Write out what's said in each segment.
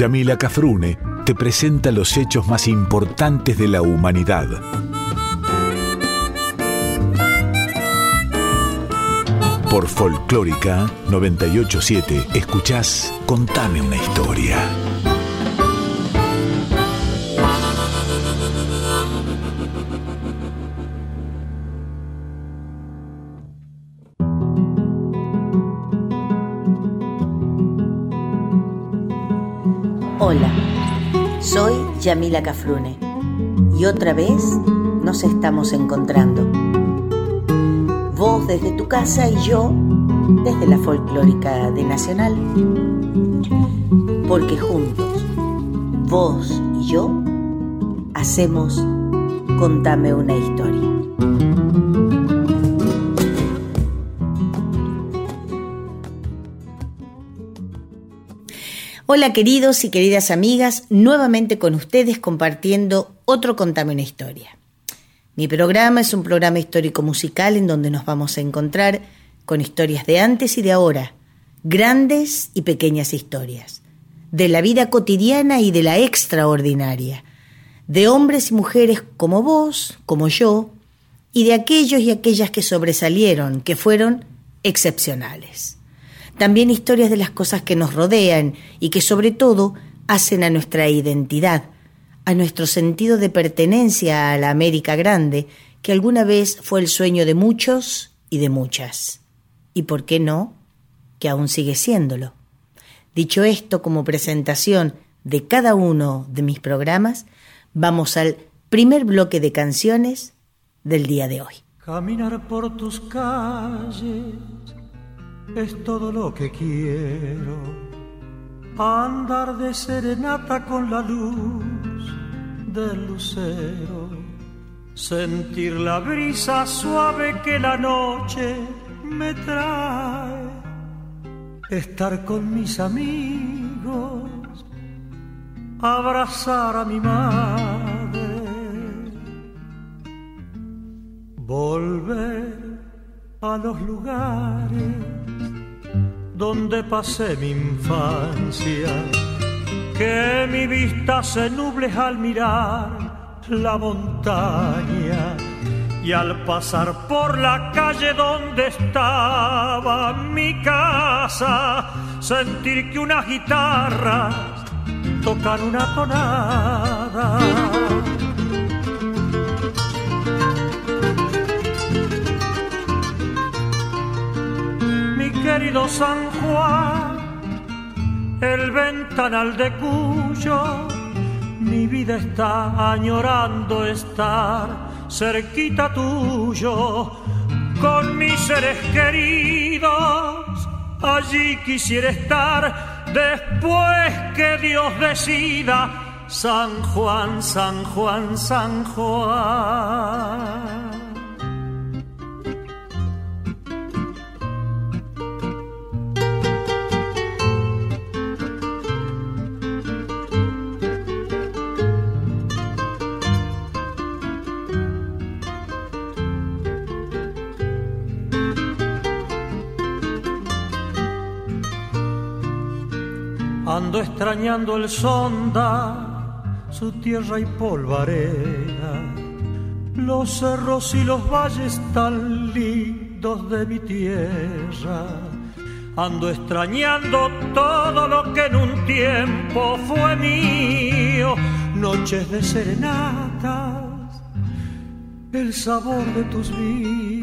Yamila Cafrune te presenta los hechos más importantes de la humanidad. Por Folclórica 987 escuchás Contame una historia. Yamila Cafrune y otra vez nos estamos encontrando. Vos desde tu casa y yo desde la folclórica de Nacional. Porque juntos, vos y yo, hacemos Contame una historia. Hola queridos y queridas amigas, nuevamente con ustedes compartiendo otro Contame una historia. Mi programa es un programa histórico musical en donde nos vamos a encontrar con historias de antes y de ahora, grandes y pequeñas historias, de la vida cotidiana y de la extraordinaria, de hombres y mujeres como vos, como yo, y de aquellos y aquellas que sobresalieron, que fueron excepcionales también historias de las cosas que nos rodean y que sobre todo hacen a nuestra identidad, a nuestro sentido de pertenencia a la América Grande, que alguna vez fue el sueño de muchos y de muchas. Y por qué no, que aún sigue siéndolo. Dicho esto como presentación de cada uno de mis programas, vamos al primer bloque de canciones del día de hoy. Caminar por tus calles es todo lo que quiero. Andar de serenata con la luz del lucero. Sentir la brisa suave que la noche me trae. Estar con mis amigos. Abrazar a mi madre. Volver a los lugares donde pasé mi infancia, que mi vista se nuble al mirar la montaña y al pasar por la calle donde estaba mi casa, sentir que unas guitarras tocan una tonada querido San Juan, el ventanal de cuyo mi vida está añorando estar cerquita tuyo, con mis seres queridos, allí quisiera estar después que Dios decida, San Juan, San Juan, San Juan. Ando extrañando el sonda, su tierra y polvareda, los cerros y los valles tan lindos de mi tierra. Ando extrañando todo lo que en un tiempo fue mío, noches de serenatas, el sabor de tus vinos.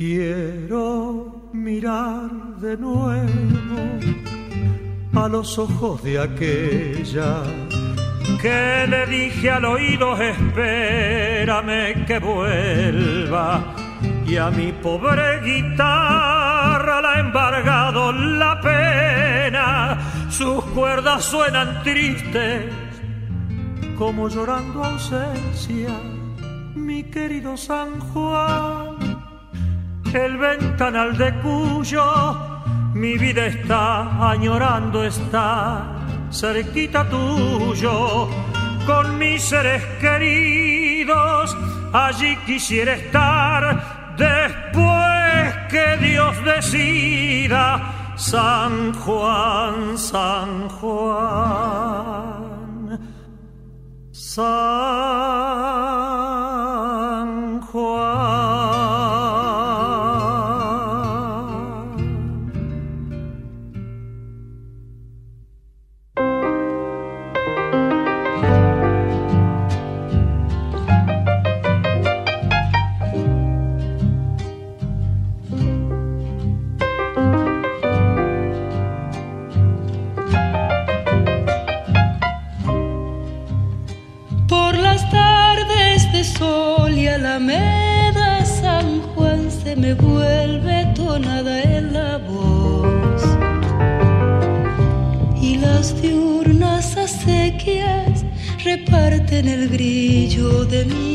Quiero mirar de nuevo a los ojos de aquella que le dije al oído espérame que vuelva y a mi pobre guitarra la ha embargado la pena. Sus cuerdas suenan tristes como llorando ausencia mi querido San Juan el ventanal de cuyo mi vida está añorando estar cerquita tuyo con mis seres queridos allí quisiera estar después que Dios decida San Juan, San Juan. San de mi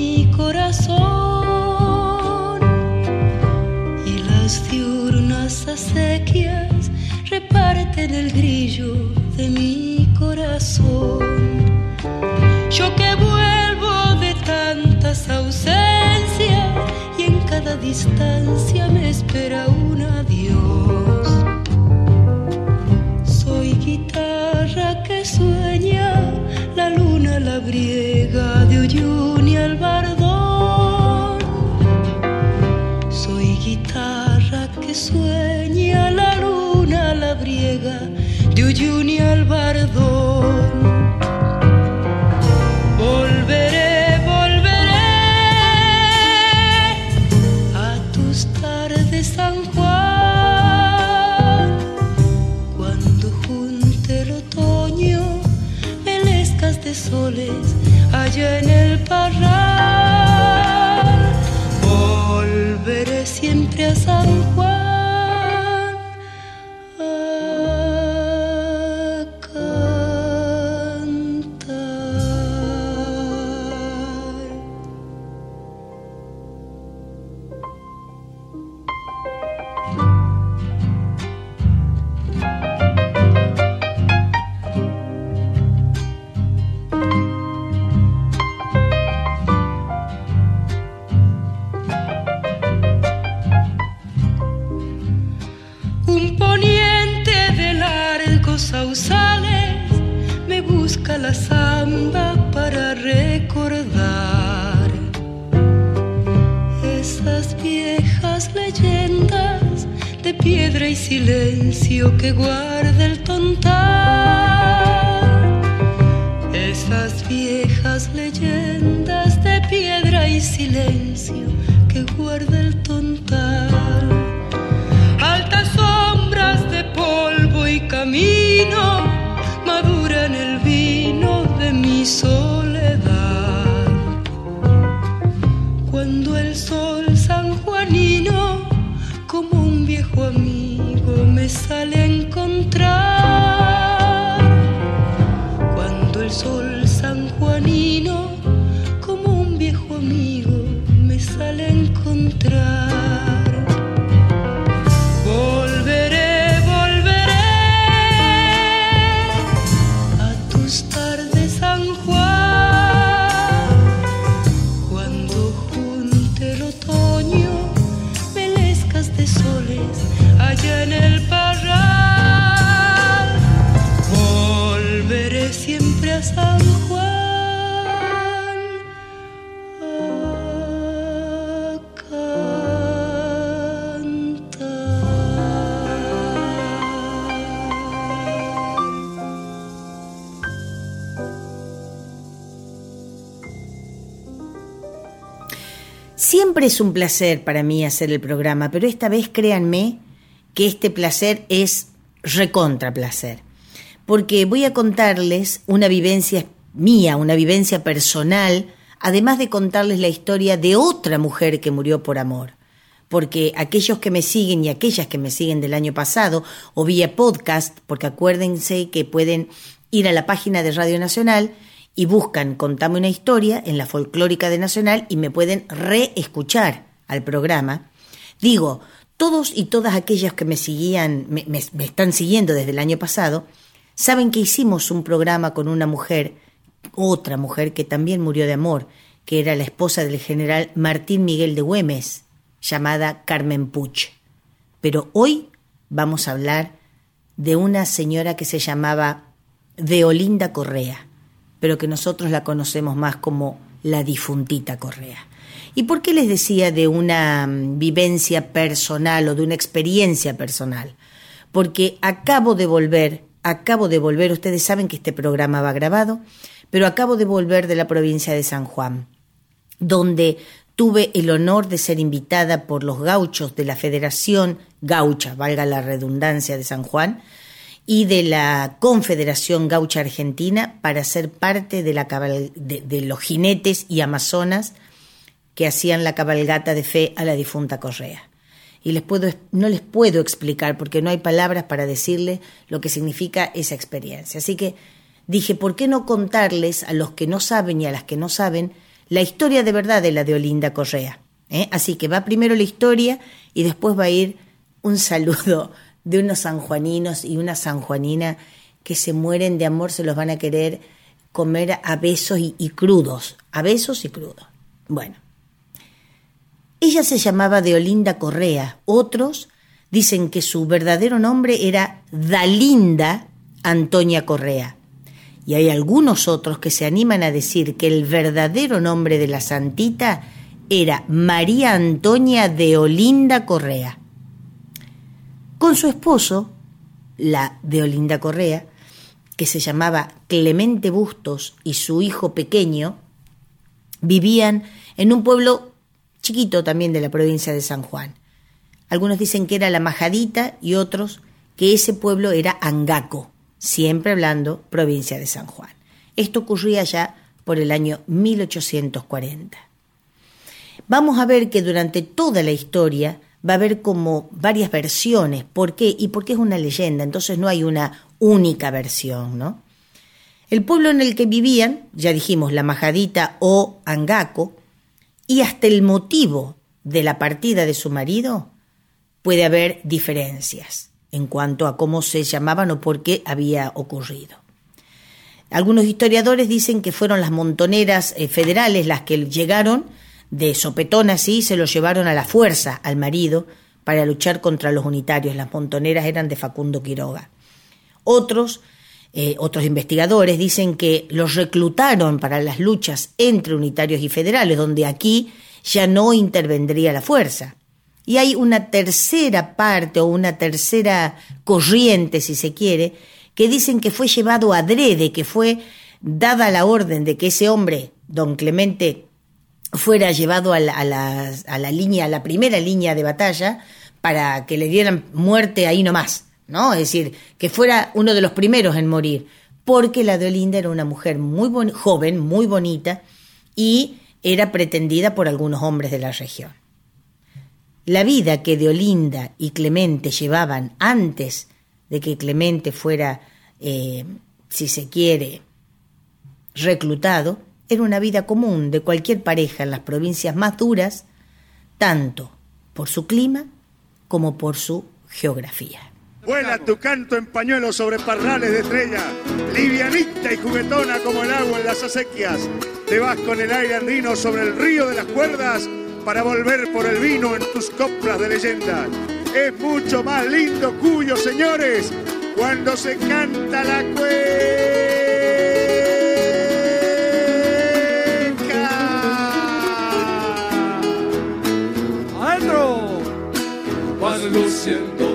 Siempre es un placer para mí hacer el programa, pero esta vez créanme que este placer es recontra placer, porque voy a contarles una vivencia mía, una vivencia personal, además de contarles la historia de otra mujer que murió por amor. Porque aquellos que me siguen y aquellas que me siguen del año pasado o vía podcast, porque acuérdense que pueden ir a la página de Radio Nacional y buscan Contame una historia en la folclórica de Nacional y me pueden reescuchar al programa. Digo, todos y todas aquellas que me seguían, me, están siguiendo desde el año pasado, saben que hicimos un programa con una mujer, otra mujer que también murió de amor, que era la esposa del general Martín Miguel de Güemes, llamada Carmen Puch. Pero hoy vamos a hablar de una señora que se llamaba Deolinda Correa, pero que nosotros la conocemos más como la difuntita Correa. ¿Y por qué les decía de una mm, vivencia personal o de una experiencia personal? Porque acabo de volver, acabo de volver, ustedes saben que este programa va grabado, pero acabo de volver de la provincia de San Juan, donde tuve el honor de ser invitada por los gauchos de la Federación Gaucha, valga la redundancia de San Juan, y de la Confederación Gaucha Argentina para ser parte de, la de, los jinetes y amazonas que hacían la cabalgata de fe a la difunta Correa. Y les puedo, no les puedo explicar porque no hay palabras para decirle lo que significa esa experiencia. Así que dije, ¿por qué no contarles a los que no saben y a las que no saben la historia de verdad de la de Olinda Correa? ¿Eh? Así que va primero la historia y después va a ir un saludo de unos sanjuaninos y una sanjuanina que se mueren de amor, se los van a querer comer a besos y, crudos, a besos y crudos. Bueno, ella se llamaba Deolinda Correa, otros dicen que su verdadero nombre era Dalinda Antonia Correa. Y hay algunos otros que se animan a decir que el verdadero nombre de la santita era María Antonia de Olinda Correa. Con su esposo, la de Olinda Correa, que se llamaba Clemente Bustos, y su hijo pequeño, vivían en un pueblo chiquito también de la provincia de San Juan. Algunos dicen que era la Majadita y otros que ese pueblo era Angaco, siempre hablando provincia de San Juan. Esto ocurría ya por el año 1840. Vamos a ver que durante toda la historia va a haber como varias versiones. ¿Por qué? Y porque es una leyenda, entonces no hay una única versión, ¿no? El pueblo en el que vivían, ya dijimos, la Majadita o Angaco, y hasta el motivo de la partida de su marido, puede haber diferencias en cuanto a cómo se llamaban o por qué había ocurrido. Algunos historiadores dicen que fueron las montoneras eh, federales las que llegaron de sopetón así se lo llevaron a la fuerza al marido para luchar contra los unitarios. Las montoneras eran de Facundo Quiroga. Otros, eh, otros investigadores dicen que los reclutaron para las luchas entre unitarios y federales, donde aquí ya no intervendría la fuerza. Y hay una tercera parte o una tercera corriente, si se quiere, que dicen que fue llevado adrede, que fue dada la orden de que ese hombre, don Clemente fuera llevado a la, línea, a la primera línea de batalla, para que le dieran muerte ahí nomás, ¿no? Es decir, que fuera uno de los primeros en morir, porque la de Olinda era una mujer muy joven, muy bonita, y era pretendida por algunos hombres de la región. La vida que de Olinda y Clemente llevaban antes de que Clemente fuera, eh, si se quiere, reclutado, era una vida común de cualquier pareja en las provincias más duras, tanto por su clima como por su geografía. Vuela tu canto en pañuelo sobre parrales de estrella, livianita y juguetona como el agua en las acequias. Te vas con el aire andino sobre el río de las cuerdas para volver por el vino en tus coplas de leyenda. Es mucho más lindo Cuyo, señores, cuando se canta la cueva. Luciendo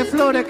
bebé Flores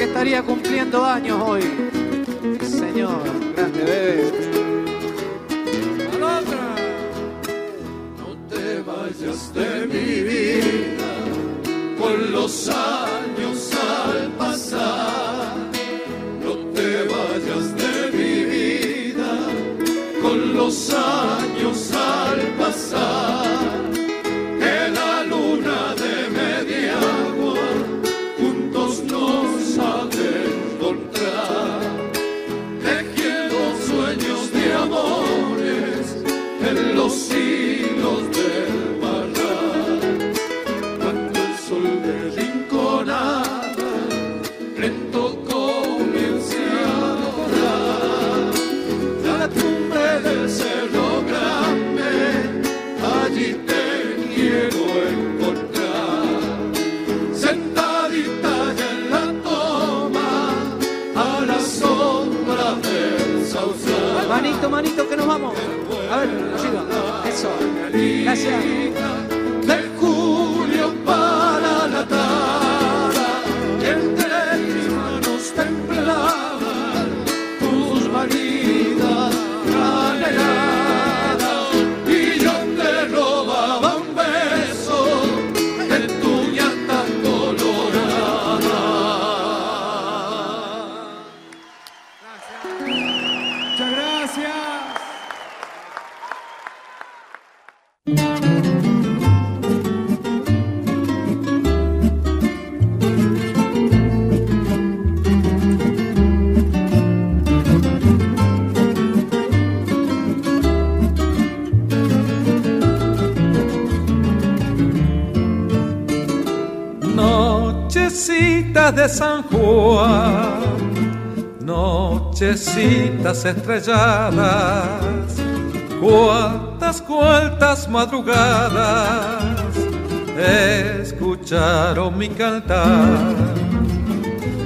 de San Juan, nochecitas estrelladas, cuántas, cuántas madrugadas escucharon mi cantar.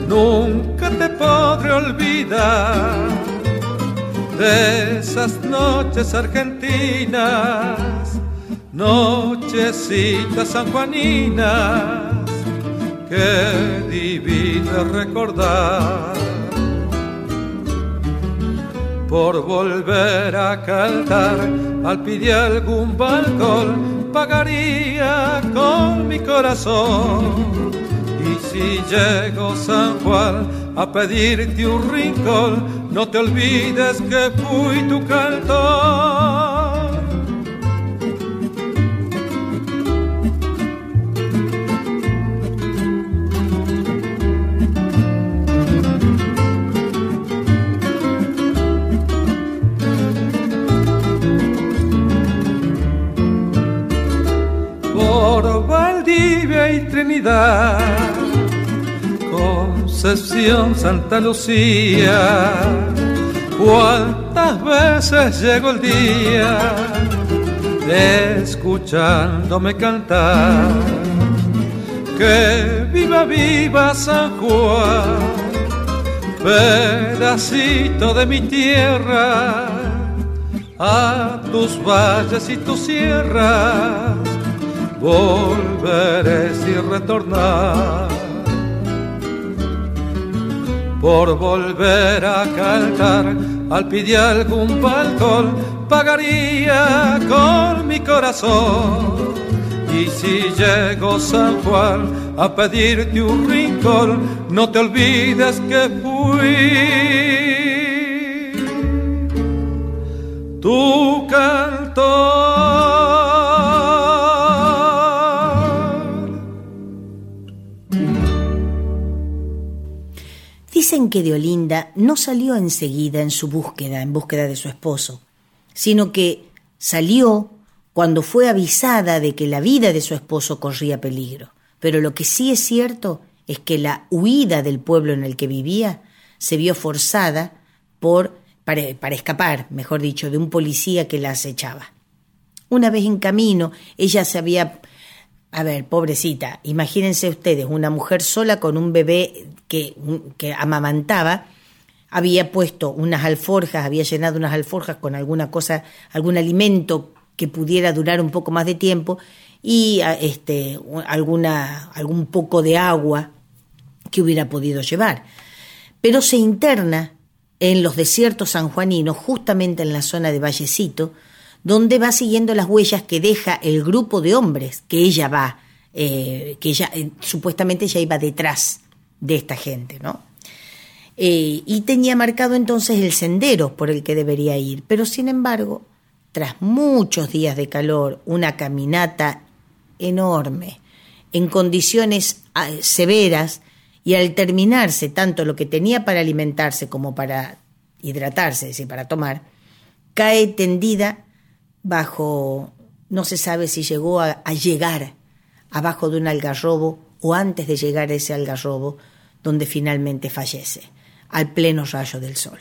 Nunca te podré olvidar de esas noches argentinas, nochecitas sanjuaninas qué divino recordar. Por volver a cantar al de algún balcón, pagaría con mi corazón. Y si llego San Juan a pedirte un rincón, no te olvides que fui tu cantor. Concepción, Santa Lucía, cuántas veces llegó el día escuchándome cantar, que viva, viva San Juan, pedacito de mi tierra, a tus valles y tus sierras volveré sin retornar. Por volver a cantar al pie algún balcón, pagaría con mi corazón. Y si llego San Juan a pedirte un rincón, no te olvides que fui tu cantor. Dicen que de Olinda no salió enseguida en su búsqueda, en búsqueda de su esposo, sino que salió cuando fue avisada de que la vida de su esposo corría peligro. Pero lo que sí es cierto es que la huida del pueblo en el que vivía se vio forzada por para escapar, mejor dicho, de un policía que la acechaba. Una vez en camino, ella se había a ver, pobrecita, imagínense ustedes, una mujer sola con un bebé que, amamantaba, había puesto unas alforjas, había llenado unas alforjas con alguna cosa, algún alimento que pudiera durar un poco más de tiempo y este, alguna, algún poco de agua que hubiera podido llevar. Pero se interna en los desiertos sanjuaninos, justamente en la zona de Vallecito, donde va siguiendo las huellas que deja el grupo de hombres que ella va, eh, que ella eh, supuestamente ella iba detrás de esta gente, ¿no? Eh, y tenía marcado entonces el sendero por el que debería ir, pero sin embargo, tras muchos días de calor, una caminata enorme, en condiciones ah, severas, y al terminarse tanto lo que tenía para alimentarse como para hidratarse, es decir, para tomar, cae tendida bajo, no se sabe si llegó a, a llegar abajo de un algarrobo o antes de llegar a ese algarrobo, donde finalmente fallece, al pleno rayo del sol.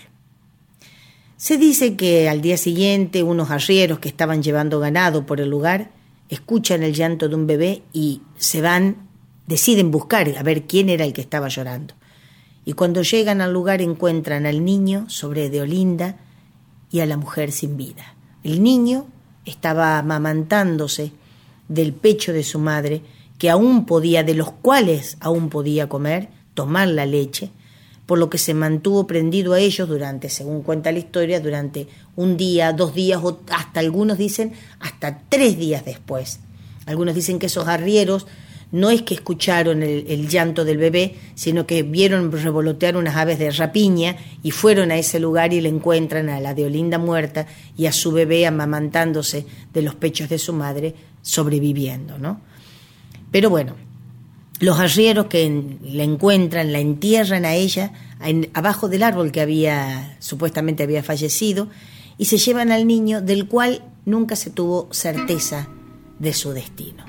Se dice que al día siguiente unos arrieros que estaban llevando ganado por el lugar escuchan el llanto de un bebé y se van deciden buscar a ver quién era el que estaba llorando. Y cuando llegan al lugar encuentran al niño sobre de Olinda y a la mujer sin vida. El niño estaba amamantándose del pecho de su madre, que aún podía, de los cuales aún podía comer, tomar la leche, por lo que se mantuvo prendido a ellos durante, según cuenta la historia, durante un día, dos días, o hasta algunos dicen hasta tres días después. Algunos dicen que esos arrieros no es que escucharon el, llanto del bebé, sino que vieron revolotear unas aves de rapiña y fueron a ese lugar y le encuentran a la de Olinda muerta y a su bebé amamantándose de los pechos de su madre, sobreviviendo, ¿no? Pero bueno, los arrieros que la encuentran, la entierran a ella abajo del árbol que había supuestamente había fallecido y se llevan al niño del cual nunca se tuvo certeza de su destino.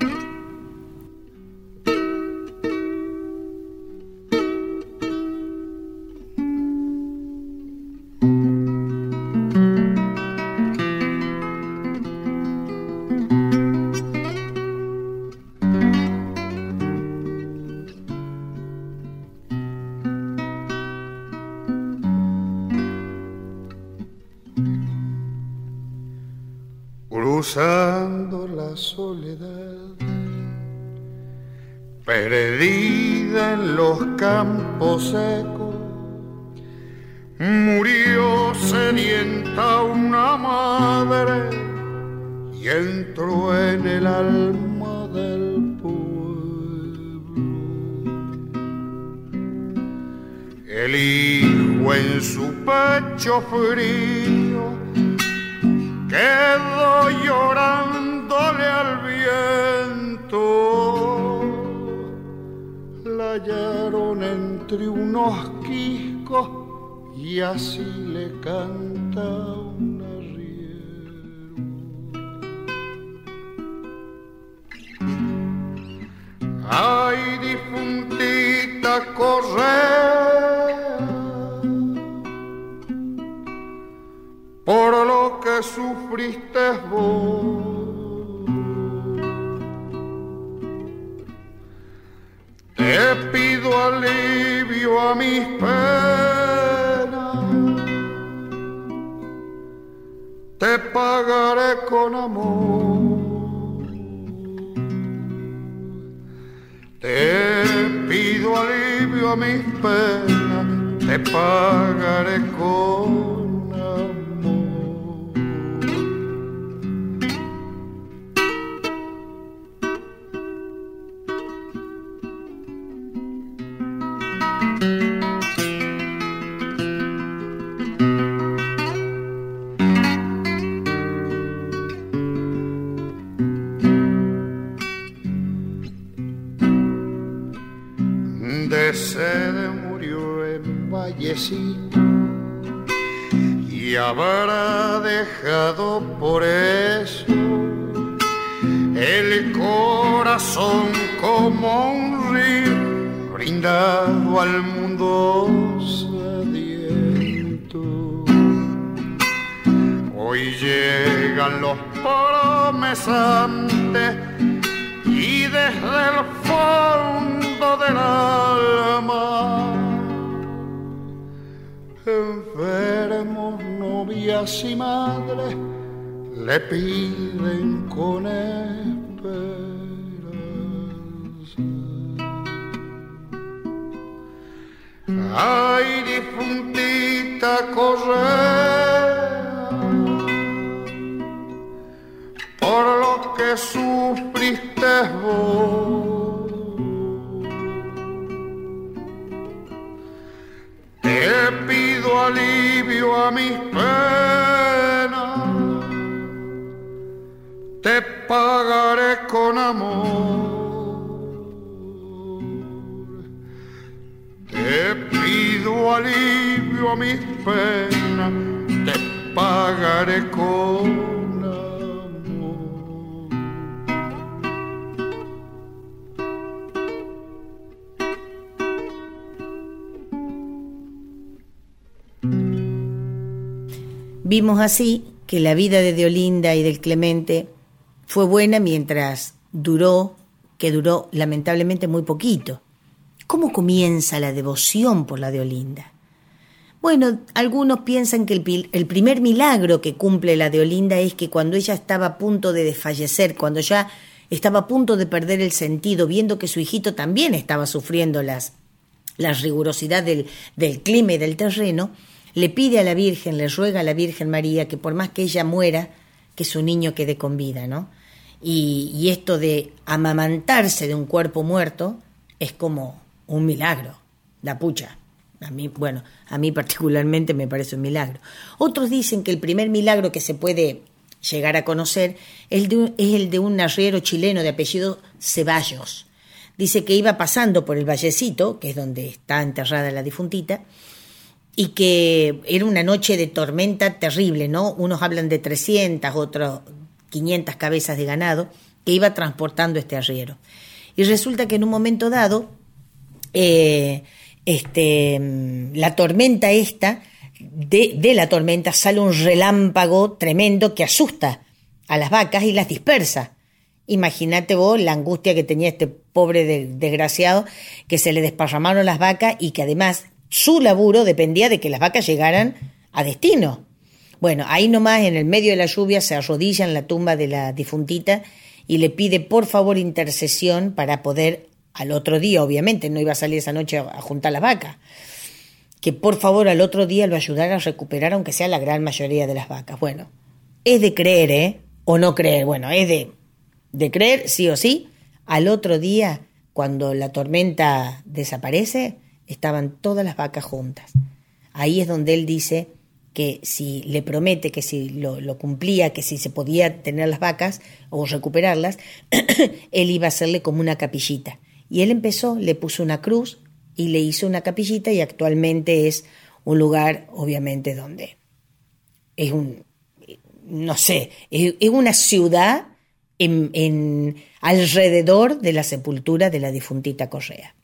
Entre unos quiscos y así le canta un arriero. Ay, difuntita correr por lo que sufriste vos. Te pido alivio a mis penas, te pagaré con amor. Te pido alivio a mis penas, te pagaré con y desde el fondo del alma enfermos, novias y madres le piden con esperanza. Ay, difuntita correa, por lo que sufriste vos. Te pido alivio a mis penas, te pagaré con amor. Te pido alivio a mis penas, te pagaré con Vimos así que la vida de Deolinda y del Clemente fue buena mientras duró, que duró lamentablemente muy poquito. ¿Cómo comienza la devoción por la Deolinda? Bueno, algunos piensan que el, el primer milagro que cumple la Deolinda es que cuando ella estaba a punto de desfallecer, cuando ya estaba a punto de perder el sentido, viendo que su hijito también estaba sufriendo las, la rigurosidad del, del clima y del terreno, le pide a la Virgen, le ruega a la Virgen María que por más que ella muera, que su niño quede con vida, ¿no? Y, esto de amamantarse de un cuerpo muerto es como un milagro, la pucha. A mí, bueno, a mí particularmente me parece un milagro. Otros dicen que el primer milagro que se puede llegar a conocer es el de un arriero chileno de apellido Ceballos. Dice que iba pasando por el vallecito, que es donde está enterrada la difuntita, y que era una noche de tormenta terrible, ¿no? Unos hablan de 300, otros 500 cabezas de ganado que iba transportando este arriero. Y resulta que en un momento dado, eh, este, mm, la tormenta esta, de, la tormenta sale un relámpago tremendo que asusta a las vacas y las dispersa. Imagínate vos la angustia que tenía este pobre de- desgraciado, que se le desparramaron las vacas y que además su laburo dependía de que las vacas llegaran a destino. Bueno, ahí nomás en el medio de la lluvia se arrodilla en la tumba de la difuntita y le pide por favor intercesión para poder al otro día, obviamente, no iba a salir esa noche a juntar las vacas, que por favor al otro día lo ayudara a recuperar aunque sea la gran mayoría de las vacas. Bueno, es de creer, ¿eh? O no creer, bueno, es de, de creer, sí o sí. Al otro día, cuando la tormenta desaparece, estaban todas las vacas juntas. Ahí es donde él dice que si le promete que si lo, cumplía, que si se podía tener las vacas o recuperarlas, él iba a hacerle como una capillita. Y él empezó, le puso una cruz y le hizo una capillita y actualmente es un lugar, obviamente, donde es un, no sé, es, es una ciudad en, en alrededor de la sepultura de la difuntita Correa.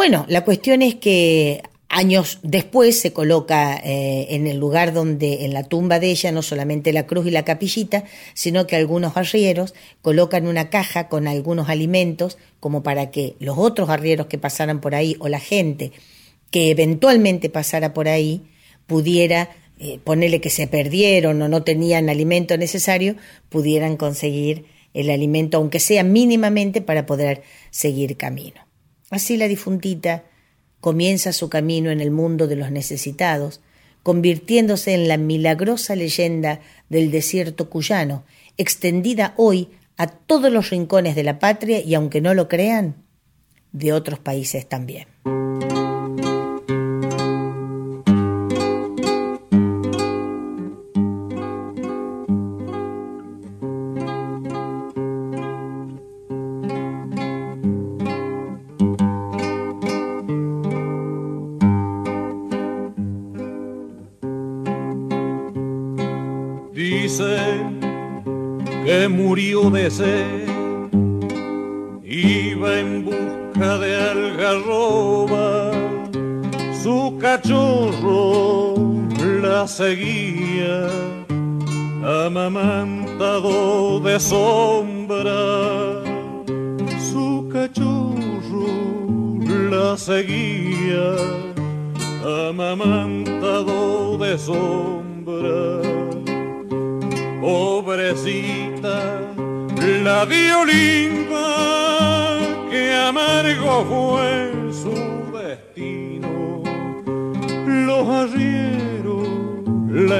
Bueno, la cuestión es que años después se coloca eh, en el lugar donde, en la tumba de ella, no solamente la cruz y la capillita, sino que algunos arrieros colocan una caja con algunos alimentos como para que los otros arrieros que pasaran por ahí o la gente que eventualmente pasara por ahí pudiera eh, ponerle que se perdieron o no tenían alimento necesario, pudieran conseguir el alimento, aunque sea mínimamente, para poder seguir camino. Así la difuntita comienza su camino en el mundo de los necesitados, convirtiéndose en la milagrosa leyenda del desierto cuyano, extendida hoy a todos los rincones de la patria y, aunque no lo crean, de otros países también.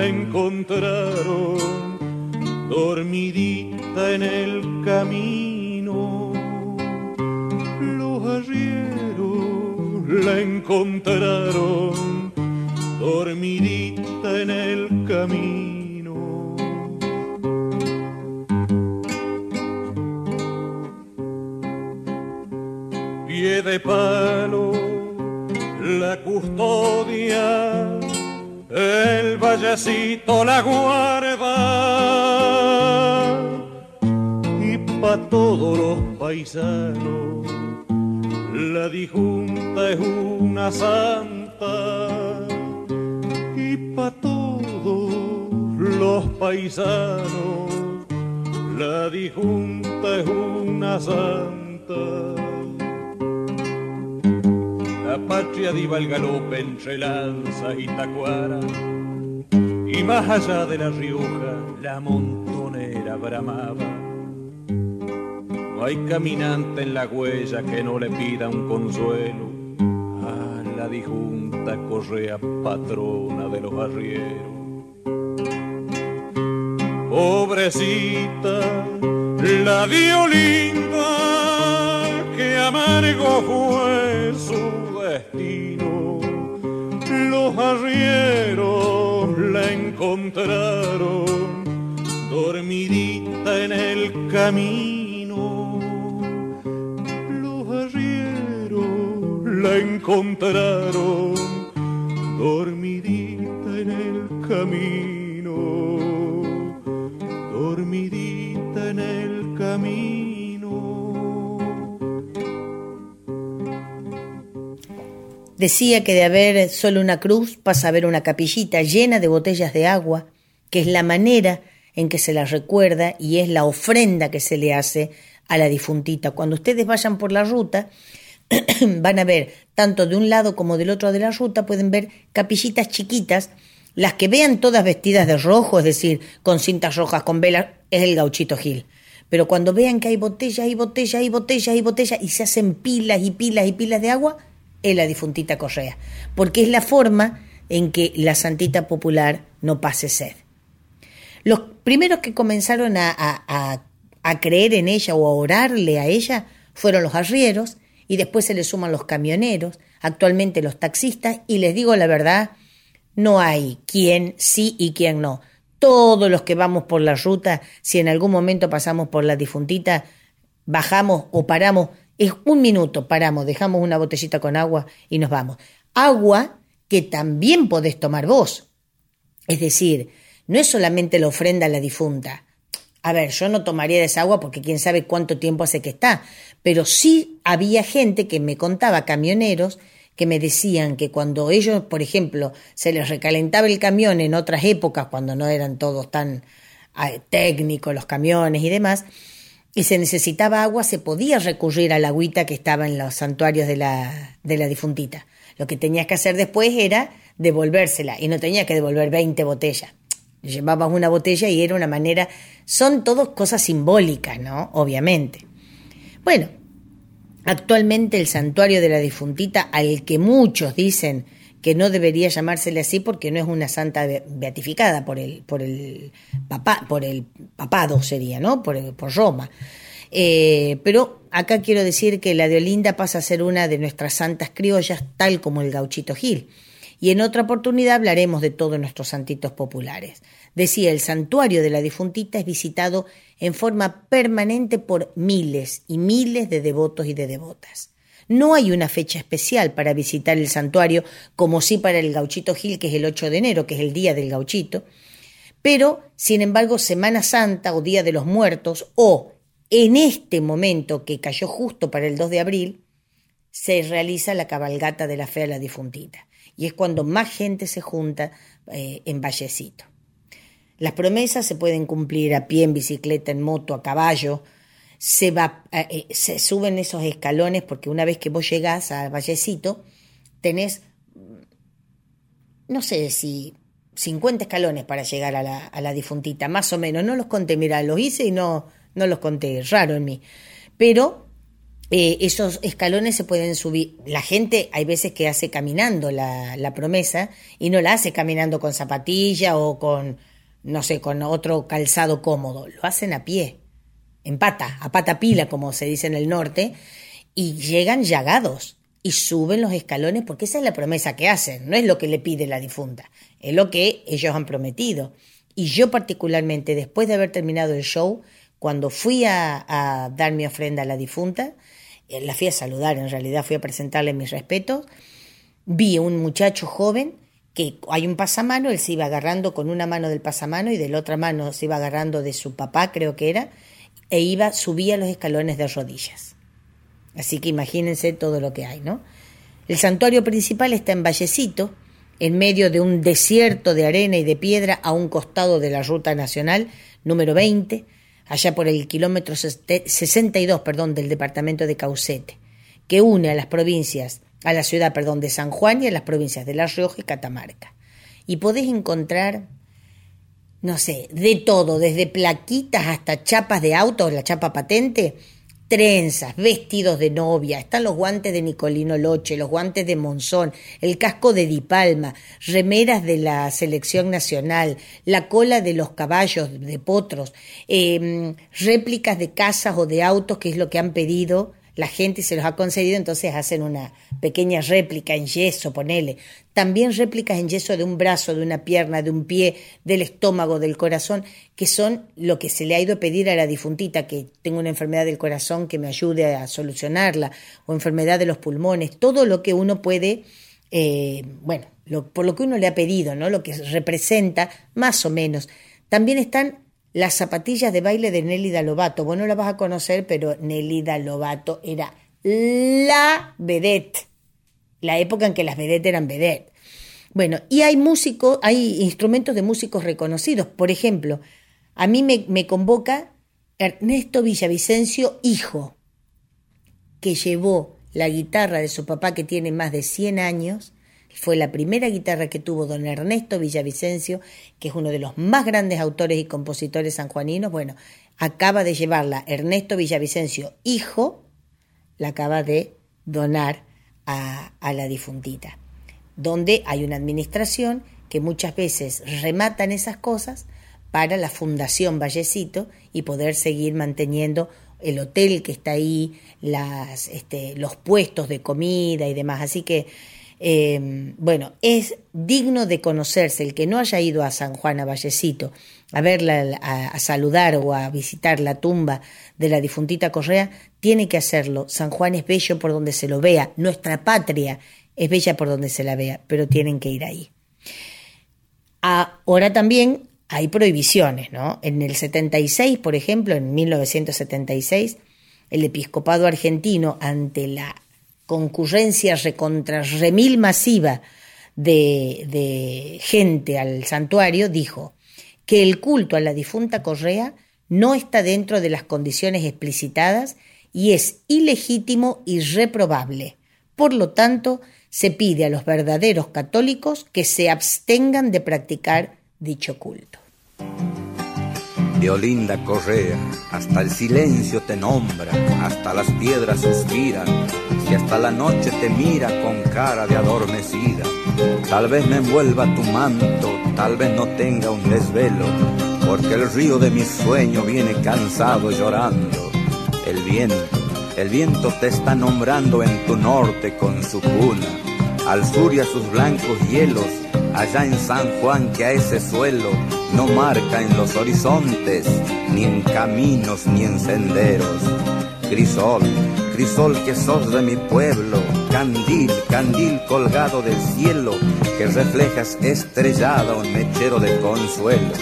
Encontraron dormidita en el camino. Los arrieros la encontraron dormidita en el camino. Pie de palo, la custodia el vallecito la guarda y pa' todos los paisanos la dijunta es una santa y pa' todos los paisanos la dijunta es una santa la patria diva el galope entre lanzas y tacuara. Y más allá de la Rioja, la montonera bramaba. No hay caminante en la huella que no le pida un consuelo a la dijunta correa patrona de los arrieros. Pobrecita, la violinda que amargo fue su destino. Los arrieros la encontraron dormidita en el camino. Los arrieros la encontraron dormidita en el camino. Decía que de haber solo una cruz pasa a haber una capillita llena de botellas de agua, que es la manera en que se la recuerda y es la ofrenda que se le hace a la difuntita. Cuando ustedes vayan por la ruta, van a ver, tanto de un lado como del otro de la ruta, pueden ver capillitas chiquitas, las que vean todas vestidas de rojo, es decir, con cintas rojas, con velas, es el gauchito Gil. Pero cuando vean que hay botellas y botellas y botellas y botellas y se hacen pilas y pilas y pilas de agua, es la difuntita Correa, porque es la forma en que la santita popular no pase sed. Los primeros que comenzaron a, a, a, creer en ella o a orarle a ella fueron los arrieros y después se le suman los camioneros, actualmente los taxistas y les digo la verdad, no hay quien sí y quien no. Todos los que vamos por la ruta, si en algún momento pasamos por la difuntita, bajamos o paramos es un minuto, paramos, dejamos una botellita con agua y nos vamos. Agua que también podés tomar vos. Es decir, no es solamente la ofrenda a la difunta. A ver, yo no tomaría esa agua porque quién sabe cuánto tiempo hace que está, pero sí había gente que me contaba, camioneros, que me decían que cuando ellos, por ejemplo, se les recalentaba el camión en otras épocas, cuando no eran todos tan eh, técnicos los camiones y demás, y se necesitaba agua, se podía recurrir al agüita que estaba en los santuarios de la, de la difuntita. Lo que tenías que hacer después era devolvérsela y no tenía que devolver 20 botellas. Llevabas una botella y era una manera, son todas cosas simbólicas, ¿no? Obviamente. Bueno, actualmente el santuario de la difuntita, al que muchos dicen que no debería llamársele así porque no es una santa beatificada por el, por el, papá, por el papado sería, ¿no? Por, por Roma. Eh, pero acá quiero decir que la de Olinda pasa a ser una de nuestras santas criollas, tal como el gauchito Gil. Y en otra oportunidad hablaremos de todos nuestros santitos populares. Decía, el santuario de la difuntita es visitado en forma permanente por miles y miles de devotos y de devotas. No hay una fecha especial para visitar el santuario, como sí para el Gauchito Gil, que es el 8 de enero, que es el día del gauchito. Pero, sin embargo, Semana Santa o Día de los Muertos, o en este momento que cayó justo para el 2 de abril, se realiza la cabalgata de la fe a la difuntita. Y es cuando más gente se junta eh, en Vallecito. Las promesas se pueden cumplir a pie, en bicicleta, en moto, a caballo, se, va, eh, eh, se suben esos escalones porque una vez que vos llegás a Vallecito, tenés, no sé si 50 escalones para llegar a la, a la difuntita, más o menos. No los conté, mira, los hice y no, no los conté, raro en mí. Pero eh, esos escalones se pueden subir. La gente hay veces que hace caminando la, la promesa y no la hace caminando con zapatilla o con, no sé, con otro calzado cómodo. Lo hacen a pie, en pata, a pata pila, como se dice en el norte, y llegan llagados y suben los escalones porque esa es la promesa que hacen, no es lo que le pide la difunta, es lo que ellos han prometido. Y yo particularmente, después de haber terminado el show, cuando fui a, dar mi ofrenda a la difunta, eh, la fui a saludar, en realidad fui a presentarle mis respetos, vi un muchacho joven que hay un pasamano, él se iba agarrando con una mano del pasamano y de la otra mano se iba agarrando de su papá, creo que era, e iba, subía los escalones de rodillas. Así que imagínense todo lo que hay, ¿no? El santuario principal está en Vallecito, en medio de un desierto de arena y de piedra a un costado de la ruta nacional número 20, allá por el kilómetro 62, perdón, del departamento de Caucete, que une a las provincias, a la ciudad, perdón, de San Juan y a las provincias de La Rioja y Catamarca. Y podés encontrar, no sé, de todo, desde plaquitas hasta chapas de autos, la chapa patente, trenzas, vestidos de novia, están los guantes de Nicolino Loche, los guantes de Monzón, el casco de Di Palma, remeras de la selección nacional, la cola de los caballos, de potros, em, réplicas de casas o de autos, que es lo que han pedido la gente se los ha concedido, entonces hacen una pequeña réplica en yeso, ponele. También réplicas en yeso de un brazo, de una pierna, de un pie, del estómago, del corazón, que son lo que se le ha ido a pedir a la difuntita, que tengo una enfermedad del corazón que me ayude a solucionarla, o enfermedad de los pulmones, todo lo que uno puede, eh, bueno, por lo que uno le ha pedido, ¿no? Lo que representa, más o menos. También están las zapatillas de baile de Nélida Lobato. Vos no la vas a conocer, pero Nélida Lobato era la vedette. La época en que las vedettes eran vedette. Bueno, y hay músicos, hay instrumentos de músicos reconocidos. Por ejemplo, a mí me, me convoca Ernesto Villavicencio, hijo, que llevó la guitarra de su papá que tiene más de 100 años fue la primera guitarra que tuvo don Ernesto Villavicencio, que es uno de los más grandes autores y compositores sanjuaninos. Bueno, acaba de llevarla Ernesto Villavicencio, hijo, la acaba de donar a, la difuntita, donde hay una administración que muchas veces rematan esas cosas para la Fundación Vallecito y poder seguir manteniendo el hotel que está ahí, las, este, los puestos de comida y demás. Así que Em, bueno, es digno de conocerse el que no haya ido a San Juan, a Vallecito, a verla, a, saludar o a visitar la tumba de la difuntita Correa, tiene que hacerlo. San Juan es bello por donde se lo vea, nuestra patria es bella por donde se la vea, pero tienen que ir ahí. Ahora también hay prohibiciones, ¿no? En el 76, por ejemplo, en 1976, el episcopado argentino, ante la concurrencia recontra remil masiva de, de gente al santuario, dijo que el culto a la difunta Correa no está dentro de las condiciones explicitadas y es ilegítimo y reprobable. Por lo tanto, se pide a los verdaderos católicos que se abstengan de practicar dicho culto. De Olinda Correa, hasta el silencio te nombra, hasta las piedras suspiran, y hasta la noche te mira con cara de adormecida. Tal vez me envuelva tu manto, tal vez no tenga un desvelo, porque el río de mi sueño viene cansado llorando. El viento, el viento te está nombrando en tu norte con su cuna, al sur y a sus blancos hielos, allá en San Juan que a ese suelo no marca en los horizontes, ni en caminos ni en senderos. Crisol, crisol que sos de mi pueblo, candil, candil colgado del cielo, que reflejas estrellada un mechero de consuelo,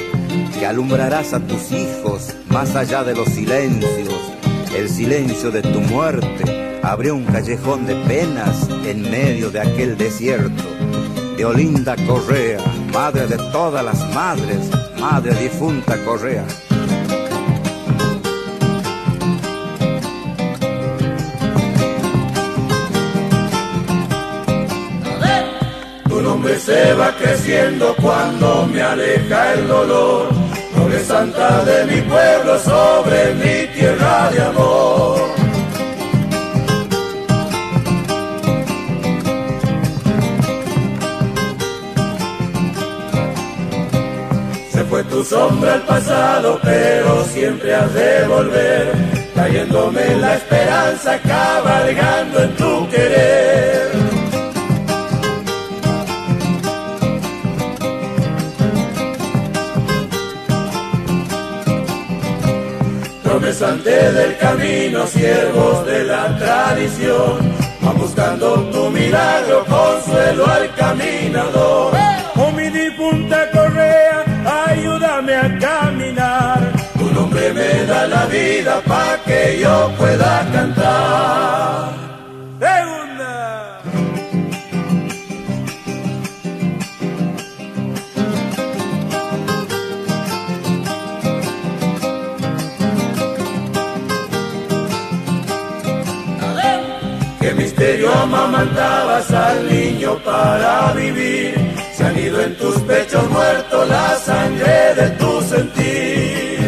que alumbrarás a tus hijos más allá de los silencios, el silencio de tu muerte abrió un callejón de penas en medio de aquel desierto. De Olinda Correa, madre de todas las madres, madre difunta Correa. se va creciendo cuando me aleja el dolor. Noble santa de mi pueblo sobre mi tierra de amor. Se fue tu sombra al pasado, pero siempre has de volver, trayéndome la esperanza, cabalgando en tu querer. Antes del camino, siervos de la tradición, van buscando tu milagro, consuelo al caminador. Oh mi difunta correa, ayúdame a caminar. Tu nombre me da la vida para que yo pueda cantar. Misterio amamantabas al niño para vivir. Se han ido en tus pechos muertos la sangre de tu sentir.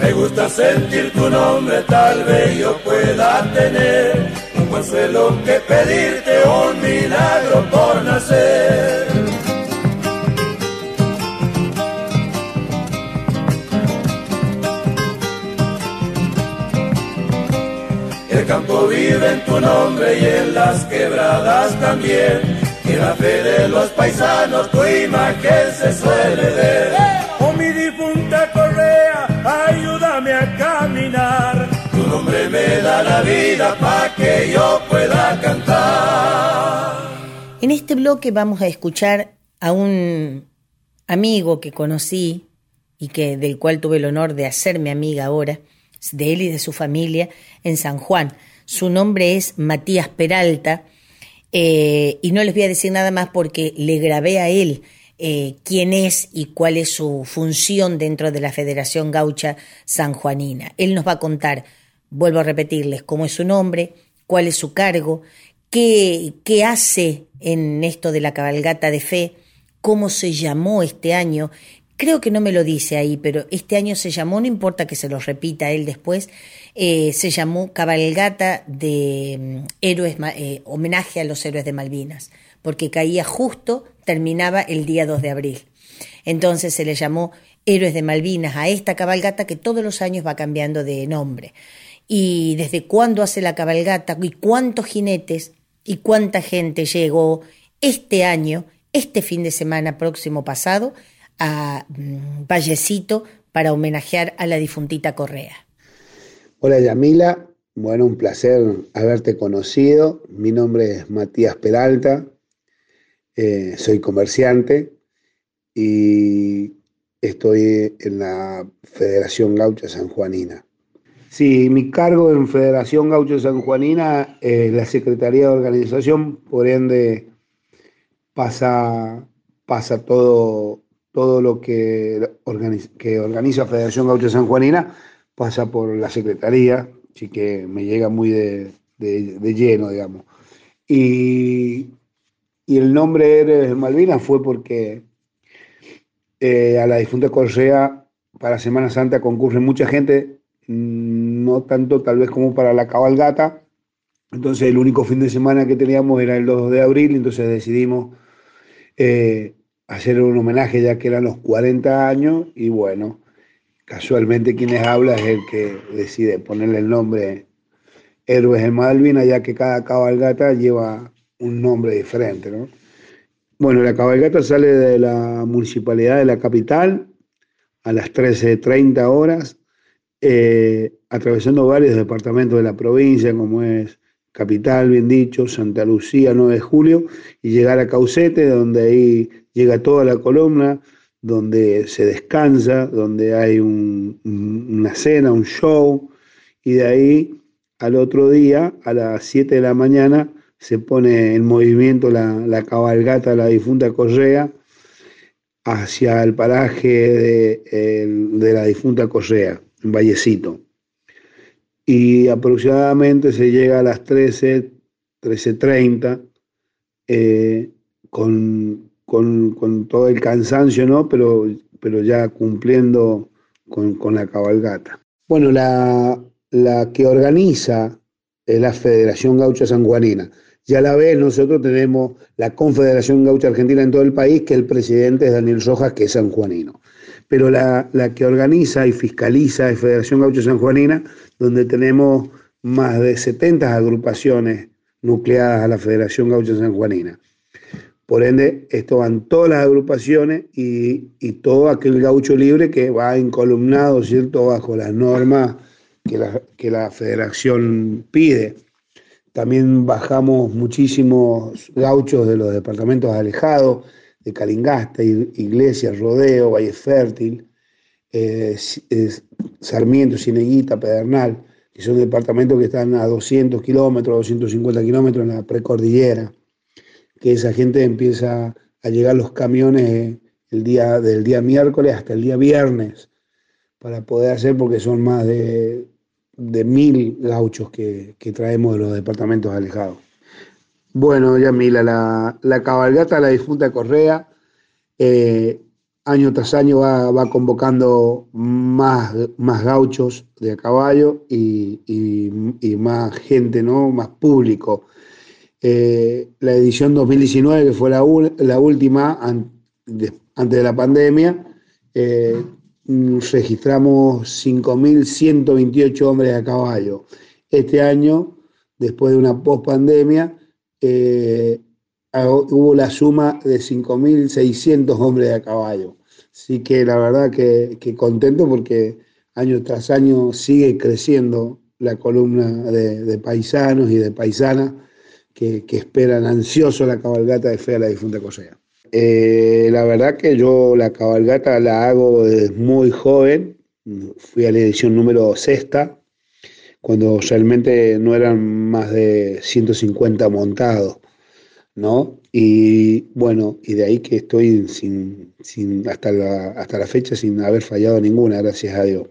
Me gusta sentir tu nombre, tal vez yo pueda tener un consuelo que pedirte, un milagro por nacer. Campo vive en tu nombre y en las quebradas también. Y la fe de los paisanos tu imagen se suele ver. Oh mi difunta correa, ayúdame a caminar. Tu nombre me da la vida para que yo pueda cantar. En este bloque vamos a escuchar a un amigo que conocí y que del cual tuve el honor de hacerme amiga ahora de él y de su familia en San Juan. Su nombre es Matías Peralta eh, y no les voy a decir nada más porque le grabé a él eh, quién es y cuál es su función dentro de la Federación Gaucha Sanjuanina. Él nos va a contar, vuelvo a repetirles, cómo es su nombre, cuál es su cargo, qué, qué hace en esto de la cabalgata de fe, cómo se llamó este año creo que no me lo dice ahí, pero este año se llamó, no importa que se lo repita él después, eh, se llamó Cabalgata de mm, Héroes, eh, homenaje a los héroes de Malvinas, porque caía justo, terminaba el día 2 de abril. Entonces se le llamó Héroes de Malvinas a esta cabalgata que todos los años va cambiando de nombre. Y desde cuándo hace la cabalgata y cuántos jinetes y cuánta gente llegó este año, este fin de semana próximo pasado, a mm, Vallecito para homenajear a la difuntita Correa. Hola Yamila, bueno, un placer haberte conocido. Mi nombre es Matías Peralta, eh, soy comerciante y estoy en la Federación Gaucha Sanjuanina. Sí, mi cargo en Federación Gaucho Sanjuanina es la Secretaría de Organización, por ende pasa, pasa todo todo lo que organiza, que Federación Gaucha Sanjuanina pasa por la Secretaría, así que me llega muy de, lleno, digamos. Y, el nombre de Malvinas fue porque eh, a la difunta Correa para Semana Santa concurre mucha gente, no tanto tal vez como para la cabalgata. Entonces el único fin de semana que teníamos era el 2 de abril, entonces decidimos eh, hacer un homenaje ya que eran los 40 años y bueno, casualmente quienes habla es el que decide ponerle el nombre Héroes de Malvina, ya que cada cabalgata lleva un nombre diferente, ¿no? Bueno, la cabalgata sale de la municipalidad de la capital a las 13.30 horas, eh, atravesando varios departamentos de la provincia, como es Capital, bien dicho, Santa Lucía, 9 de julio, y llegar a Caucete, donde ahí llega toda la columna, donde se descansa, donde hay una cena, un show, y de ahí al otro día, a las 7 de la mañana, se pone en movimiento la, cabalgata de la difunta Correa hacia el paraje de, de la difunta Correa, en Vallecito. Y aproximadamente se llega a las 13, 13.30, eh, con, con, todo el cansancio, ¿no? Pero, pero ya cumpliendo con, la cabalgata. Bueno, la, que organiza es la Federación Gaucha Sanjuanina. Ya a la vez nosotros tenemos la Confederación Gaucha Argentina en todo el país, que el presidente es Daniel Rojas, que es sanjuanino. Pero la, la que organiza y fiscaliza es Federación Gaucha Sanjuanina, donde tenemos más de 70 agrupaciones nucleadas a la Federación Gaucha Sanjuanina. Por ende, esto van todas las agrupaciones y, y, todo aquel gaucho libre que va encolumnado, ¿cierto?, bajo las normas que la, que la federación pide. También bajamos muchísimos gauchos de los departamentos alejados, de Calingasta, Iglesias, Rodeo, Valle Fértil, eh, Sarmiento, Cineguita, Pedernal, que son departamentos que están a 200 kilómetros, 250 kilómetros en la precordillera que esa gente empieza a llegar los camiones el día, del día miércoles hasta el día viernes para poder hacer, porque son más de, de mil gauchos que, que, traemos de los departamentos alejados. Bueno, Yamila, la, la cabalgata la difunta Correa, eh, año tras año va, va, convocando más, más gauchos de a caballo y, y, y más gente, ¿no? más público eh, la edición 2019, que fue la, la última antes de la pandemia, eh, registramos 5.128 hombres a caballo. Este año, después de una post-pandemia, eh, hubo la suma de 5.600 hombres a caballo. Así que la verdad que, que, contento porque año tras año sigue creciendo la columna de, de paisanos y de paisanas que, esperan ansioso la cabalgata de fe a la difunta Correa. Eh, la verdad que yo la cabalgata la hago desde muy joven, fui a la edición número sexta, cuando realmente no eran más de 150 montados, ¿no? Y bueno, y de ahí que estoy sin, sin, hasta, la, hasta la fecha sin haber fallado ninguna, gracias a Dios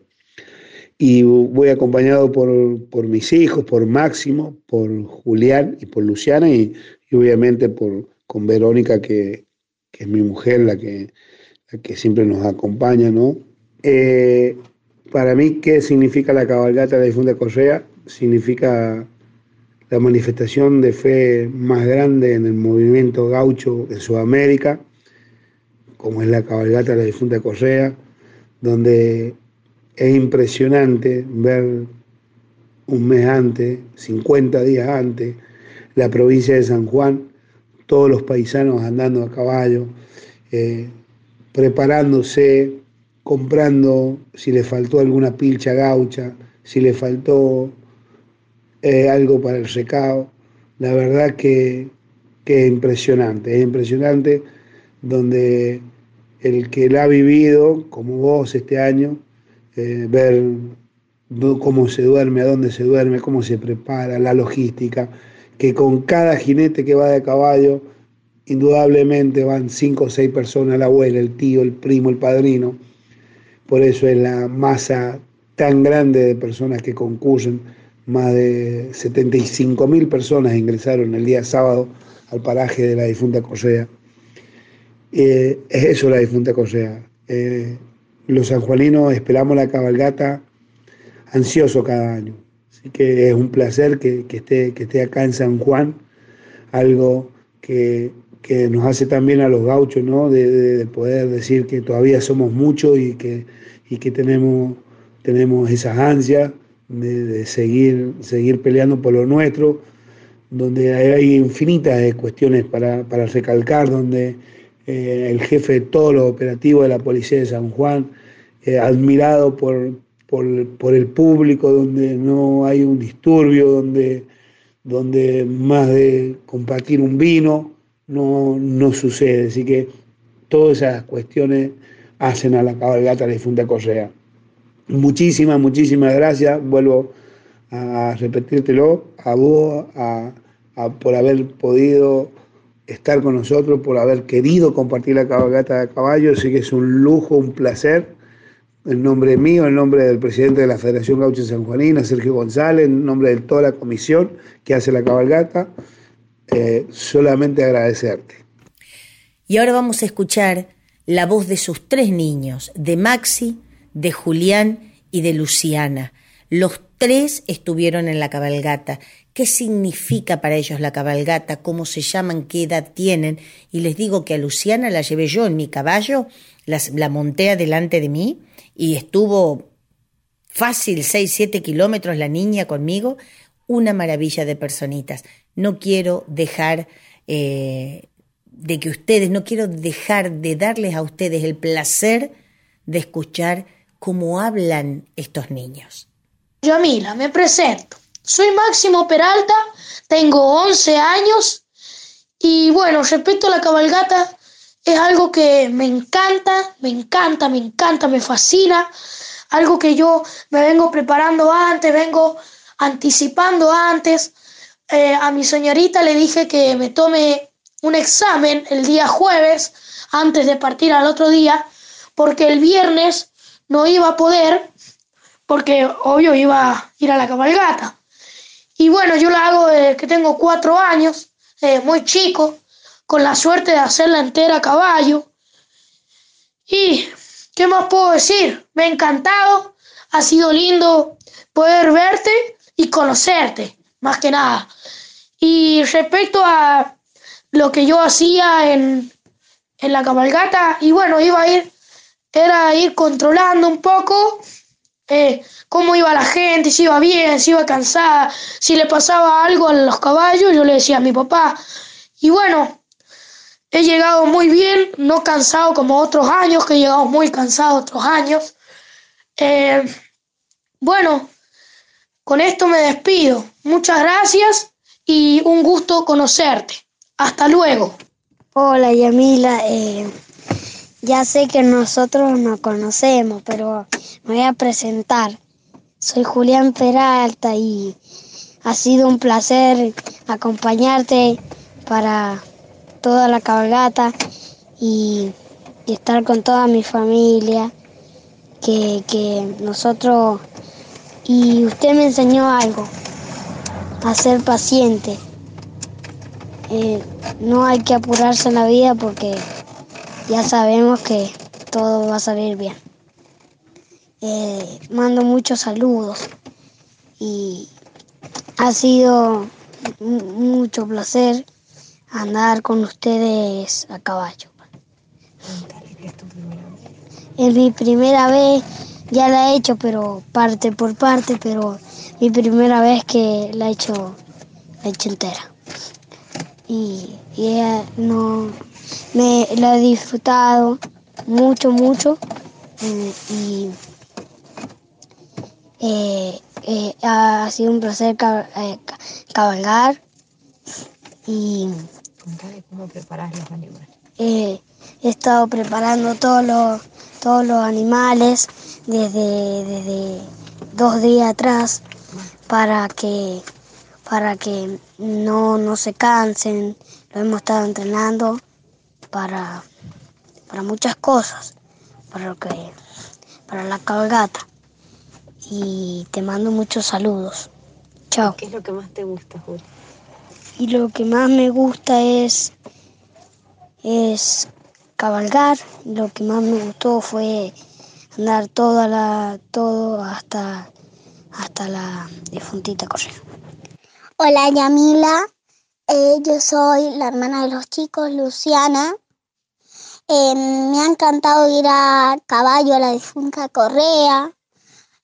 y voy acompañado por, por, mis hijos, por Máximo, por Julián y por Luciana y, obviamente por, con Verónica, que, que, es mi mujer, la que, la que siempre nos acompaña, ¿no? Eh, para mí, ¿qué significa la cabalgata de la difunta Correa? Significa la manifestación de fe más grande en el movimiento gaucho en Sudamérica, como es la cabalgata de la difunta Correa, donde es impresionante ver un mes antes, 50 días antes, la provincia de San Juan, todos los paisanos andando a caballo, eh, preparándose, comprando si le faltó alguna pilcha gaucha, si le faltó eh, algo para el recado. La verdad que, que es impresionante, es impresionante donde el que la ha vivido, como vos este año, eh, ver cómo se duerme, a dónde se duerme, cómo se prepara, la logística, que con cada jinete que va de caballo, indudablemente van cinco o seis personas, la abuela, el tío, el primo, el padrino. Por eso es la masa tan grande de personas que concurren. Más de 75 mil personas ingresaron el día sábado al paraje de la difunta Correa. Eh, es eso la difunta Correa. Eh, los sanjuaninos esperamos la cabalgata ansioso cada año. Así que es un placer que, esté, que esté acá en San Juan, algo que, nos hace también a los gauchos, ¿no? De, poder decir que todavía somos muchos y que, que tenemos, tenemos esas ansias de, seguir, seguir peleando por lo nuestro, donde hay infinitas cuestiones para, para recalcar, donde eh, el jefe de todo lo operativo de la Policía de San Juan, eh, admirado por, por, el público, donde no hay un disturbio, donde, donde más de compartir un vino no, no sucede. Así que todas esas cuestiones hacen a la cabalgata la difunta Correa. Muchísimas, muchísimas gracias. Vuelvo a repetírtelo a vos por haber podido estar con nosotros, por haber querido compartir la cabalgata de caballo. Así que es un lujo, un placer. En nombre mío, en nombre del presidente de la Federación Gaucha San Juanina, Sergio González, en nombre de toda la comisión que hace la cabalgata, eh, solamente agradecerte. Y ahora vamos a escuchar la voz de sus tres niños, de Maxi, de Julián y de Luciana. Los tres estuvieron en la cabalgata qué significa para ellos la cabalgata, cómo se llaman, qué edad tienen. Y les digo que a Luciana la llevé yo en mi caballo, la monté adelante de mí y estuvo fácil, 6, 7 kilómetros la niña conmigo, una maravilla de personitas. No quiero dejar eh, de que ustedes, no quiero dejar de darles a ustedes el placer de escuchar cómo hablan estos niños. Yamila, me presento. Soy Máximo Peralta, tengo 11 años y bueno, respecto a la cabalgata, es algo que me encanta, me encanta, me encanta, me fascina, algo que yo me vengo preparando antes, vengo anticipando antes. Eh, a mi señorita le dije que me tome un examen el día jueves antes de partir al otro día, porque el viernes no iba a poder, porque obvio iba a ir a la cabalgata. Y bueno, yo la hago desde que tengo cuatro años, muy chico, con la suerte de hacerla entera a caballo. Y, ¿qué más puedo decir? Me ha encantado, ha sido lindo poder verte y conocerte, más que nada. Y respecto a lo que yo hacía en, en la cabalgata, y bueno, iba a ir, era ir controlando un poco eh, cómo iba la gente, si iba bien, si iba cansada, si le pasaba algo a los caballos, yo le decía a mi papá. Y bueno, he llegado muy bien, no cansado como otros años, que he llegado muy cansado otros años. Eh, bueno, con esto me despido. Muchas gracias y un gusto conocerte. Hasta luego. Hola Yamila, eh, ya sé que nosotros nos conocemos, pero me voy a presentar. Soy Julián Peralta y ha sido un placer acompañarte para toda la cabalgata y, estar con toda mi familia, que, que nosotros... Y usted me enseñó algo, a ser paciente. Eh, no hay que apurarse en la vida porque ya sabemos que todo va a salir bien. Eh, mando muchos saludos y ha sido mucho placer andar con ustedes a caballo. Es mi primera vez, ya la he hecho, pero parte por parte, pero mi primera vez que la he hecho, la entera. Y, y no, me la he disfrutado mucho, mucho. Eh, y eh, eh, ha sido un placer cabalgar y cómo preparas los animales. he estado preparando todos los todos los animales desde, desde dos días atrás para que para que no, no se cansen. Lo hemos estado entrenando para, para muchas cosas, para, lo que, para la cabalgata. Y te mando muchos saludos. Chao. ¿Qué es lo que más te gusta, Julio? Y lo que más me gusta es, es cabalgar. Lo que más me gustó fue andar toda la, todo hasta, hasta la difuntita correa. Hola Yamila, eh, yo soy la hermana de los chicos, Luciana. Em, me ha encantado ir a caballo a la difunta Correa,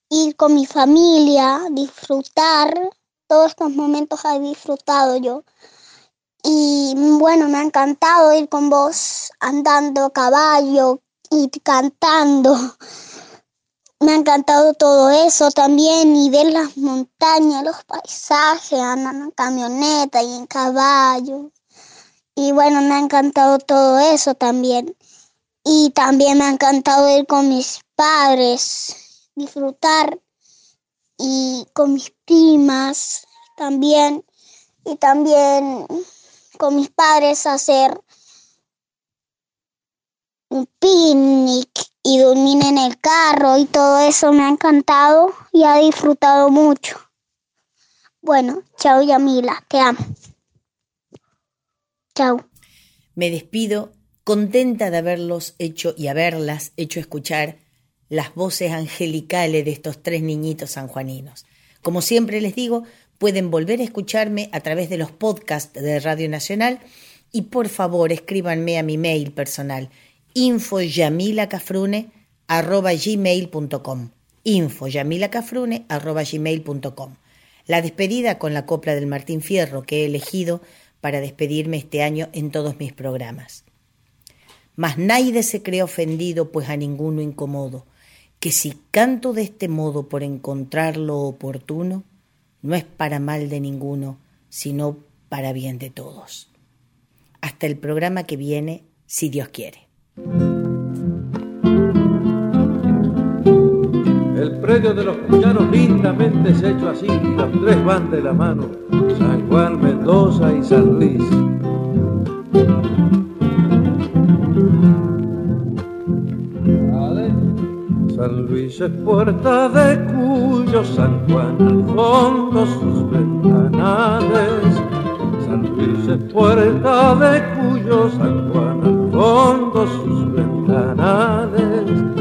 ir con mi familia, disfrutar. Todos estos momentos he disfrutado yo. Y bueno, me ha encantado ir con vos andando a caballo y cantando. Me ha encantado todo eso también y ver las montañas, los paisajes, andar en camioneta y en caballo. Y bueno, me ha encantado todo eso también. Y también me ha encantado ir con mis padres, disfrutar y con mis primas también. Y también con mis padres hacer un picnic y dormir en el carro y todo eso me ha encantado y ha disfrutado mucho. Bueno, chao Yamila, te amo. Me despido contenta de haberlos hecho y haberlas hecho escuchar las voces angelicales de estos tres niñitos sanjuaninos. Como siempre les digo, Pueden volver a escucharme a través de los podcasts de Radio Nacional y por favor escríbanme a mi mail personal infoyamilacafrune.gmail.com infoyamilacafrune.gmail.com La despedida con la copla del Martín Fierro que he elegido para despedirme este año en todos mis programas. Mas nadie se cree ofendido, pues a ninguno incomodo, que si canto de este modo por encontrar lo oportuno, no es para mal de ninguno, sino para bien de todos. Hasta el programa que viene, si Dios quiere. De los cuyanos lindamente hecho así, las tres van de la mano, San Juan, Mendoza y San Luis. San Luis es puerta de Cuyo, San Juan al fondo sus ventanales. San Luis es puerta de Cuyo, San Juan al fondo sus ventanales.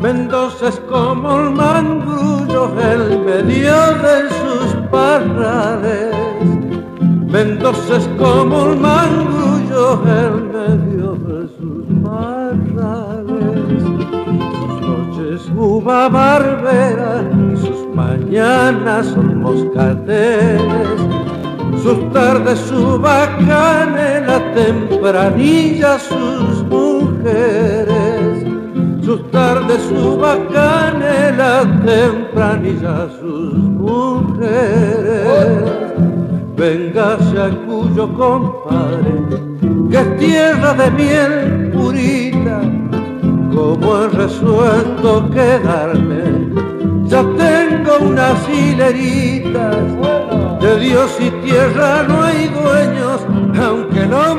Mendoza es como el mangrullo el medio de sus parrales. Mendoza es como el mangrullo el medio de sus parrales. Sus noches uva barbera sus mañanas son moscateles. Sus tardes su bacanela tempranilla sus mujeres sus tardes su bacanela tempranilla sus mujeres. Véngase a cuyo compadre, que es tierra de miel purita, como he resuelto quedarme. Ya tengo unas hileritas, de Dios y tierra no hay dueños, aunque no